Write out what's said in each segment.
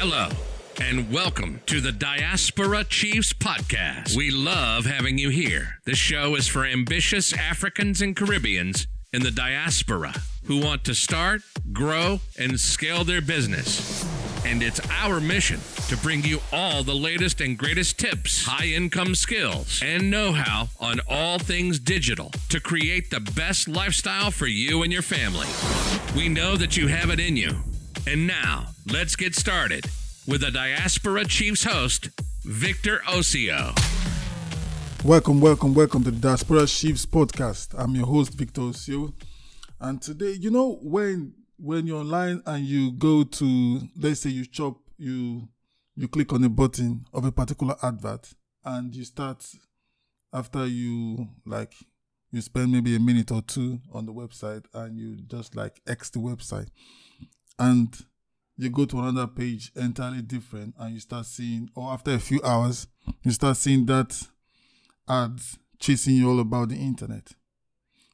Hello, and welcome to the Diaspora Chiefs Podcast. We love having you here. The show is for ambitious Africans and Caribbeans in the diaspora who want to start, grow, and scale their business. And it's our mission to bring you all the latest and greatest tips, high income skills, and know how on all things digital to create the best lifestyle for you and your family. We know that you have it in you. And now, let's get started with the Diaspora Chiefs host, Victor Osio. Welcome, welcome, welcome to the Diaspora Chiefs podcast. I'm your host, Victor Osio. And today, you know, when when you're online and you go to let's say you chop you you click on a button of a particular advert and you start after you like you spend maybe a minute or two on the website and you just like X the website and you go to another page entirely different and you start seeing or after a few hours you start seeing that ads chasing you all about the internet.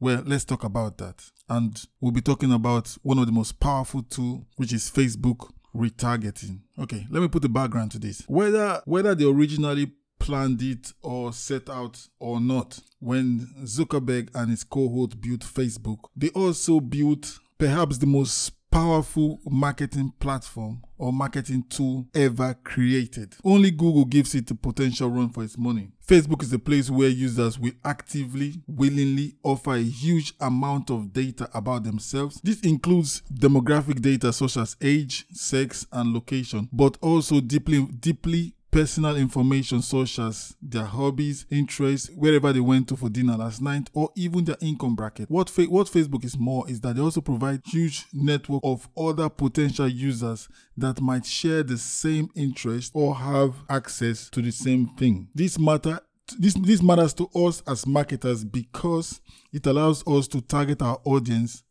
Well let's talk about that. And we'll be talking about one of the most powerful tool which is facebook retargeting. Okay let me put the background to this. Whether whether they originally planned it or set out or not when zuckerberg and his cohort built facebook they also built perhaps the most powerful marketing platform or marketing tool ever created. Only Google gives it a potential run for its money. Facebook is a place where users will actively, willingly offer a huge amount of data about themselves. This includes demographic data such as age, sex, and location, but also deeply, deeply personal information such as their hobbies, interests, wherever they went to for dinner last night, or even their income bracket. What fa- what Facebook is more is that they also provide huge network of other potential users that might share the same interest or have access to the same thing. This matter this this matters to us as marketers because it allows us to target our audience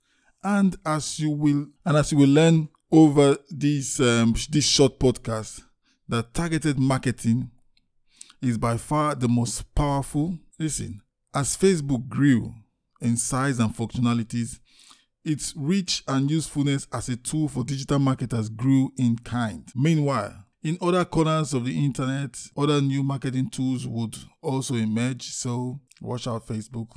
and as you will and as you will learn over this um, this short podcast that targeted marketing is by far the most powerful. Listen, as Facebook grew in size and functionalities, its reach and usefulness as a tool for digital marketers grew in kind. Meanwhile, in other corners of the internet, other new marketing tools would also emerge, so watch out, Facebook.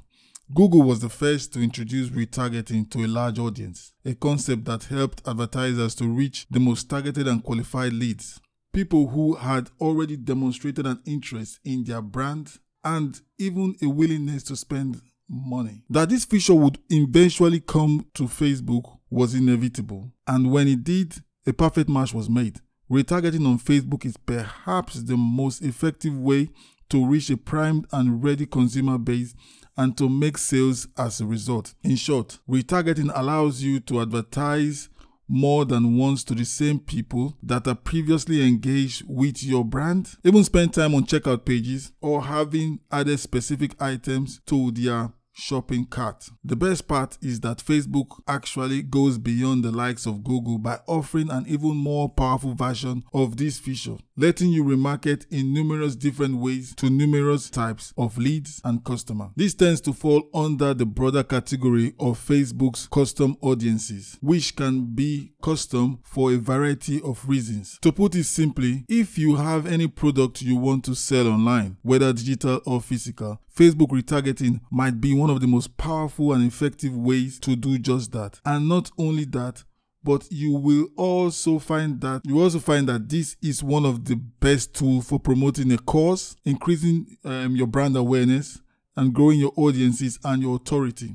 Google was the first to introduce retargeting to a large audience, a concept that helped advertisers to reach the most targeted and qualified leads people who had already demonstrated an interest in their brand and even a willingness to spend money. That this feature would eventually come to Facebook was inevitable, and when it did, a perfect match was made. Retargeting on Facebook is perhaps the most effective way to reach a primed and ready consumer base and to make sales as a result. In short, retargeting allows you to advertise more than once to the same people that are previously engaged with your brand, even spend time on checkout pages or having added specific items to their shopping cart. The best part is that Facebook actually goes beyond the likes of Google by offering an even more powerful version of this feature, letting you remarket in numerous different ways to numerous types of leads and customer. This tends to fall under the broader category of Facebook's custom audiences, which can be custom for a variety of reasons. To put it simply, if you have any product you want to sell online, whether digital or physical, Facebook retargeting might be one of the most powerful and effective ways to do just that. And not only that, but you will also find that you also find that this is one of the best tools for promoting a cause, increasing um, your brand awareness, and growing your audiences and your authority.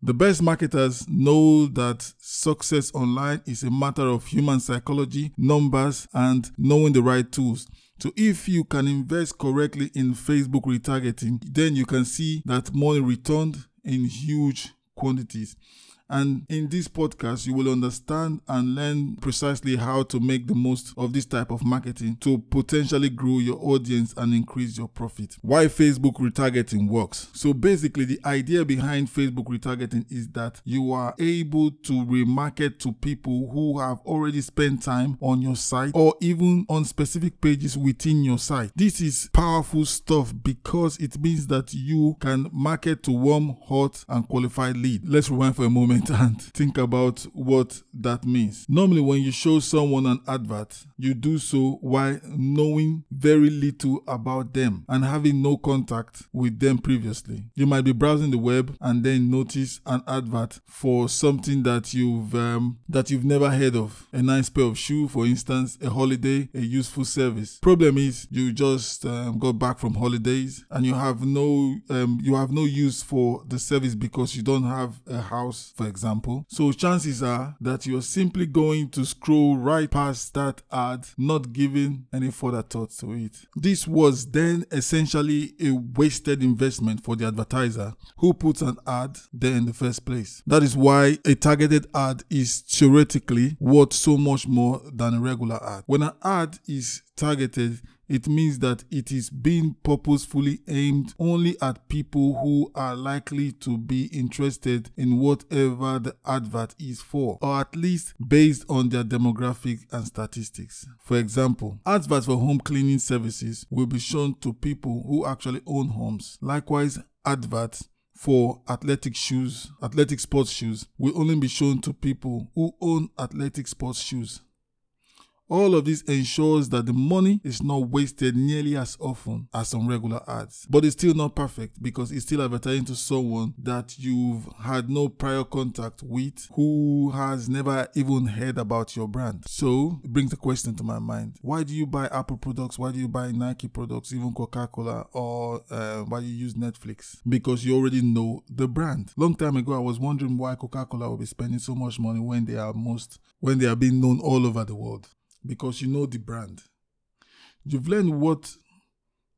The best marketers know that success online is a matter of human psychology, numbers, and knowing the right tools. So if you can invest correctly in Facebook retargeting, then you can see that money returned in huge quantities. And in this podcast, you will understand and learn precisely how to make the most of this type of marketing to potentially grow your audience and increase your profit. Why Facebook retargeting works. So basically, the idea behind Facebook retargeting is that you are able to remarket to people who have already spent time on your site or even on specific pages within your site. This is powerful stuff because it means that you can market to warm, hot, and qualified lead. Let's rewind for a moment point and think about what that means. Normally, when you show someone an advert, you do so while knowing very little about them and having no contact with them previously. You might be browsing the web and then notice an advert for something that you've um, that you've never heard of. A nice pair of shoe, for instance, a holiday, a useful service. Problem is, you just um, got back from holidays and you have no um, you have no use for the service because you don't have a house, for example. So chances are that you're simply going to scroll right past that ad, not giving any further thought to it. This was then essentially a wasted investment for the advertiser who puts an ad there in the first place. That is why a targeted ad is theoretically worth so much more than a regular ad. When an ad is targeted, it means that it is being purposefully aimed only at people who are likely to be interested in whatever the advert is for, or at least based on their demographic and statistics. For example, adverts for home cleaning services will be shown to people who actually own homes. Likewise, adverts for athletic shoes, athletic sports shoes, will only be shown to people who own athletic sports shoes. All of this ensures that the money is not wasted nearly as often as on regular ads. But it's still not perfect because it's still advertising to someone that you've had no prior contact with who has never even heard about your brand. So it brings a question to my mind. Why do you buy Apple products? Why do you buy Nike products, even Coca-Cola, or uh, why do you use Netflix? Because you already know the brand. Long time ago, I was wondering why Coca-Cola will be spending so much money when they are most when they are being known all over the world because you know the brand. You've learned what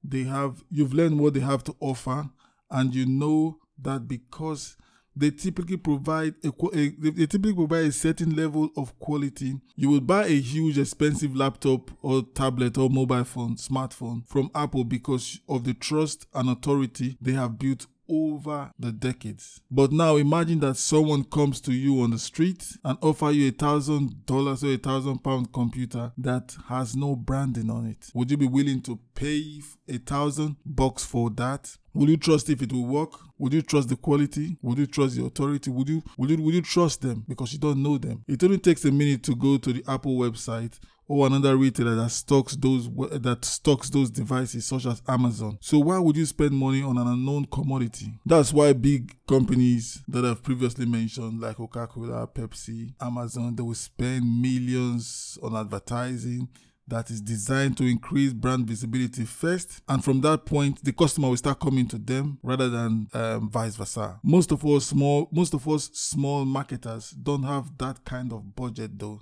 they have, you've learned what they have to offer, and you know that because they typically provide a, a, they typically provide a certain level of quality. You would buy a huge expensive laptop or tablet or mobile phone, smartphone from Apple because of the trust and authority they have built over the decades. But now imagine that someone comes to you on the street and offer you a thousand dollars or a thousand pound computer that has no branding on it. Would you be willing to pay a thousand bucks for that? Will you trust if it will work? Would you trust the quality? Would you trust the authority? Would you would you would you trust them because you don't know them? It only takes a minute to go to the Apple website or another retailer that stocks those that stocks those devices such as Amazon. So why would you spend money on an unknown commodity? That's why big companies that I've previously mentioned like Coca-Cola, Pepsi, Amazon, they will spend millions on advertising that is designed to increase brand visibility first and from that point the customer will start coming to them rather than um, vice versa most of us small most of us small marketers don't have that kind of budget though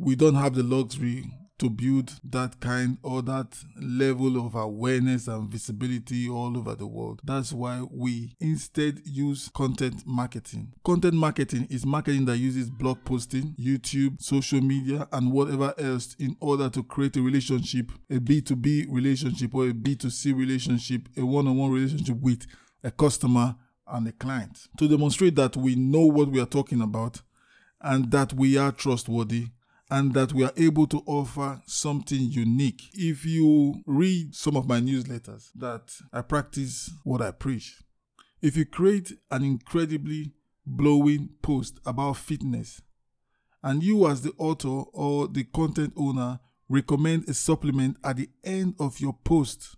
we don't have the luxury to build that kind or that level of awareness and visibility all over the world. That's why we instead use content marketing. Content marketing is marketing that uses blog posting, YouTube, social media, and whatever else in order to create a relationship, a B2B relationship or a B2C relationship, a one on one relationship with a customer and a client to demonstrate that we know what we are talking about and that we are trustworthy and that we are able to offer something unique. If you read some of my newsletters, that I practice what I preach. If you create an incredibly blowing post about fitness, and you, as the author or the content owner, recommend a supplement at the end of your post,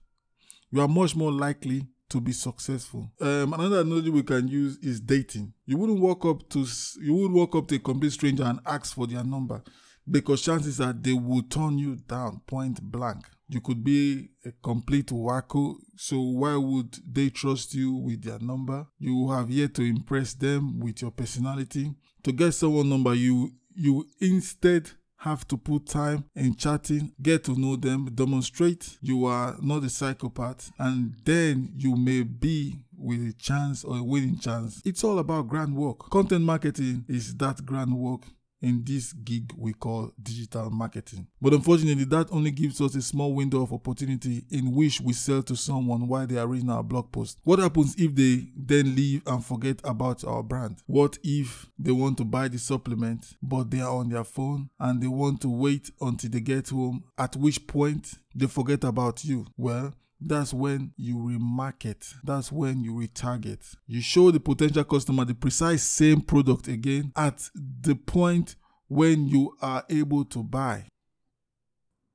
you are much more likely to be successful. Um, another analogy we can use is dating. You wouldn't walk up to you would walk up to a complete stranger and ask for their number because chances are they will turn you down point blank. You could be a complete wacko, so why would they trust you with their number? You have yet to impress them with your personality. To get someone number, you you instead have to put time in chatting, get to know them, demonstrate you are not a psychopath, and then you may be with a chance or a winning chance. It's all about grand work. Content marketing is that grand work in this gig we call digital marketing. But unfortunately, that only gives us a small window of opportunity in which we sell to someone while they are reading our blog post. What happens if they then leave and forget about our brand? What if they want to buy the supplement but they are on their phone and they want to wait until they get home, at which point they forget about you? Well, that's when you remarket. That's when you retarget. You show the potential customer the precise same product again at the point when you are able to buy.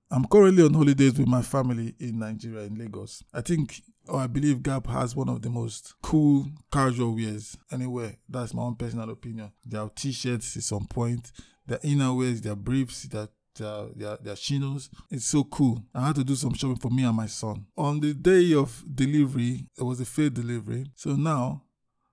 I'm currently on holidays with my family in Nigeria, in Lagos. I think, or I believe Gap has one of the most cool casual wears anywhere. That's my own personal opinion. Their t shirts is on point, their inner wears, their briefs, their their, their, their chinos. It's so cool. I had to do some shopping for me and my son. On the day of delivery, it was a failed delivery. So now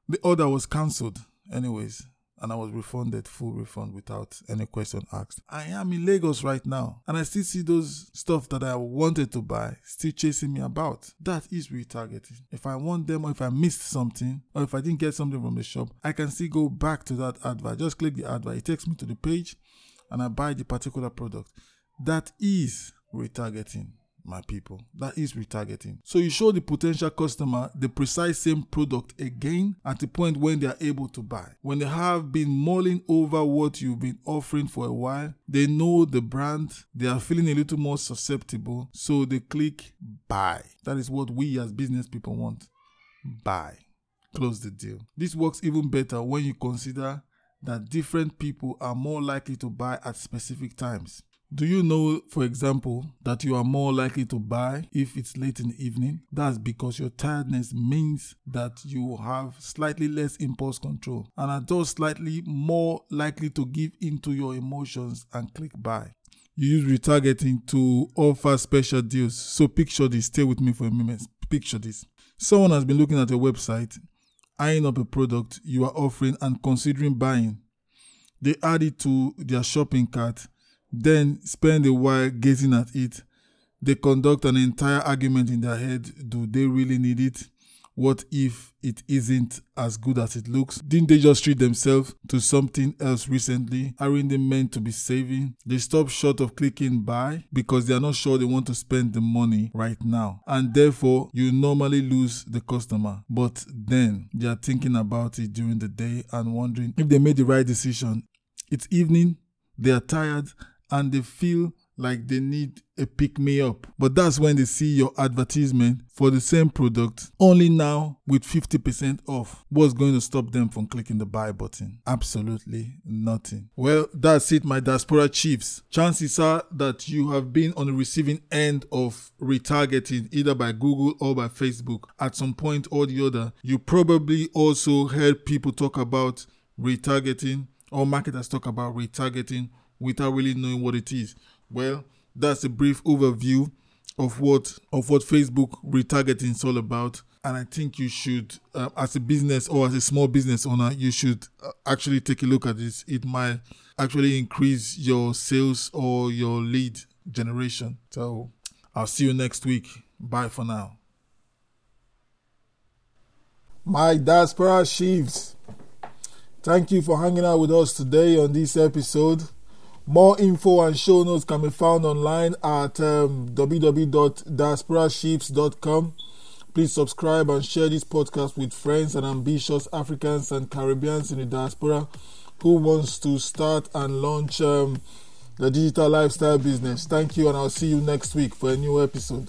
the order was cancelled. Anyways, and I was refunded full refund without any question asked. I am in Lagos right now and I still see those stuff that I wanted to buy still chasing me about. That is retargeting. If I want them or if I missed something or if I didn't get something from the shop, I can still go back to that advert. Just click the advert. It takes me to the page and I buy the particular product. That is retargeting my people. That is retargeting. So you show the potential customer the precise same product again at the point when they are able to buy. When they have been mulling over what you've been offering for a while, they know the brand, they are feeling a little more susceptible, so they click buy. That is what we as business people want. Buy. Close the deal. This works even better when you consider that different people are more likely to buy at specific times. Do you know, for example, that you are more likely to buy if it's late in the evening? That's because your tiredness means that you have slightly less impulse control and are thus slightly more likely to give into your emotions and click buy. You use retargeting to offer special deals. So picture this, stay with me for a minute. Picture this. Someone has been looking at your website, eyeing up a product you are offering and considering buying. They add it to their shopping cart then spend a while gazing at it. They conduct an entire argument in their head. Do they really need it? What if it isn't as good as it looks? Didn't they just treat themselves to something else recently? Aren't they meant to be saving? They stop short of clicking buy because they are not sure they want to spend the money right now. And therefore, you normally lose the customer. But then they are thinking about it during the day and wondering if they made the right decision. It's evening, they are tired, and they feel like they need a pick me up. But that's when they see your advertisement for the same product only now with 50% off. What's going to stop them from clicking the buy button? Absolutely nothing. Well, that's it, my diaspora chiefs. Chances are that you have been on the receiving end of retargeting either by Google or by Facebook at some point or the other. You probably also heard people talk about retargeting or marketers talk about retargeting without really knowing what it is. Well, that's a brief overview of what of what Facebook retargeting is all about. And I think you should, uh, as a business or as a small business owner, you should uh, actually take a look at this. It might actually increase your sales or your lead generation. So I'll see you next week. Bye for now. My diaspora chiefs, thank you for hanging out with us today on this episode. More info and show notes can be found online at um, www.diasporachiefs.com. Please subscribe and share this podcast with friends and ambitious Africans and Caribbeans in the diaspora who wants to start and launch um, the digital lifestyle business. Thank you, and I'll see you next week for a new episode.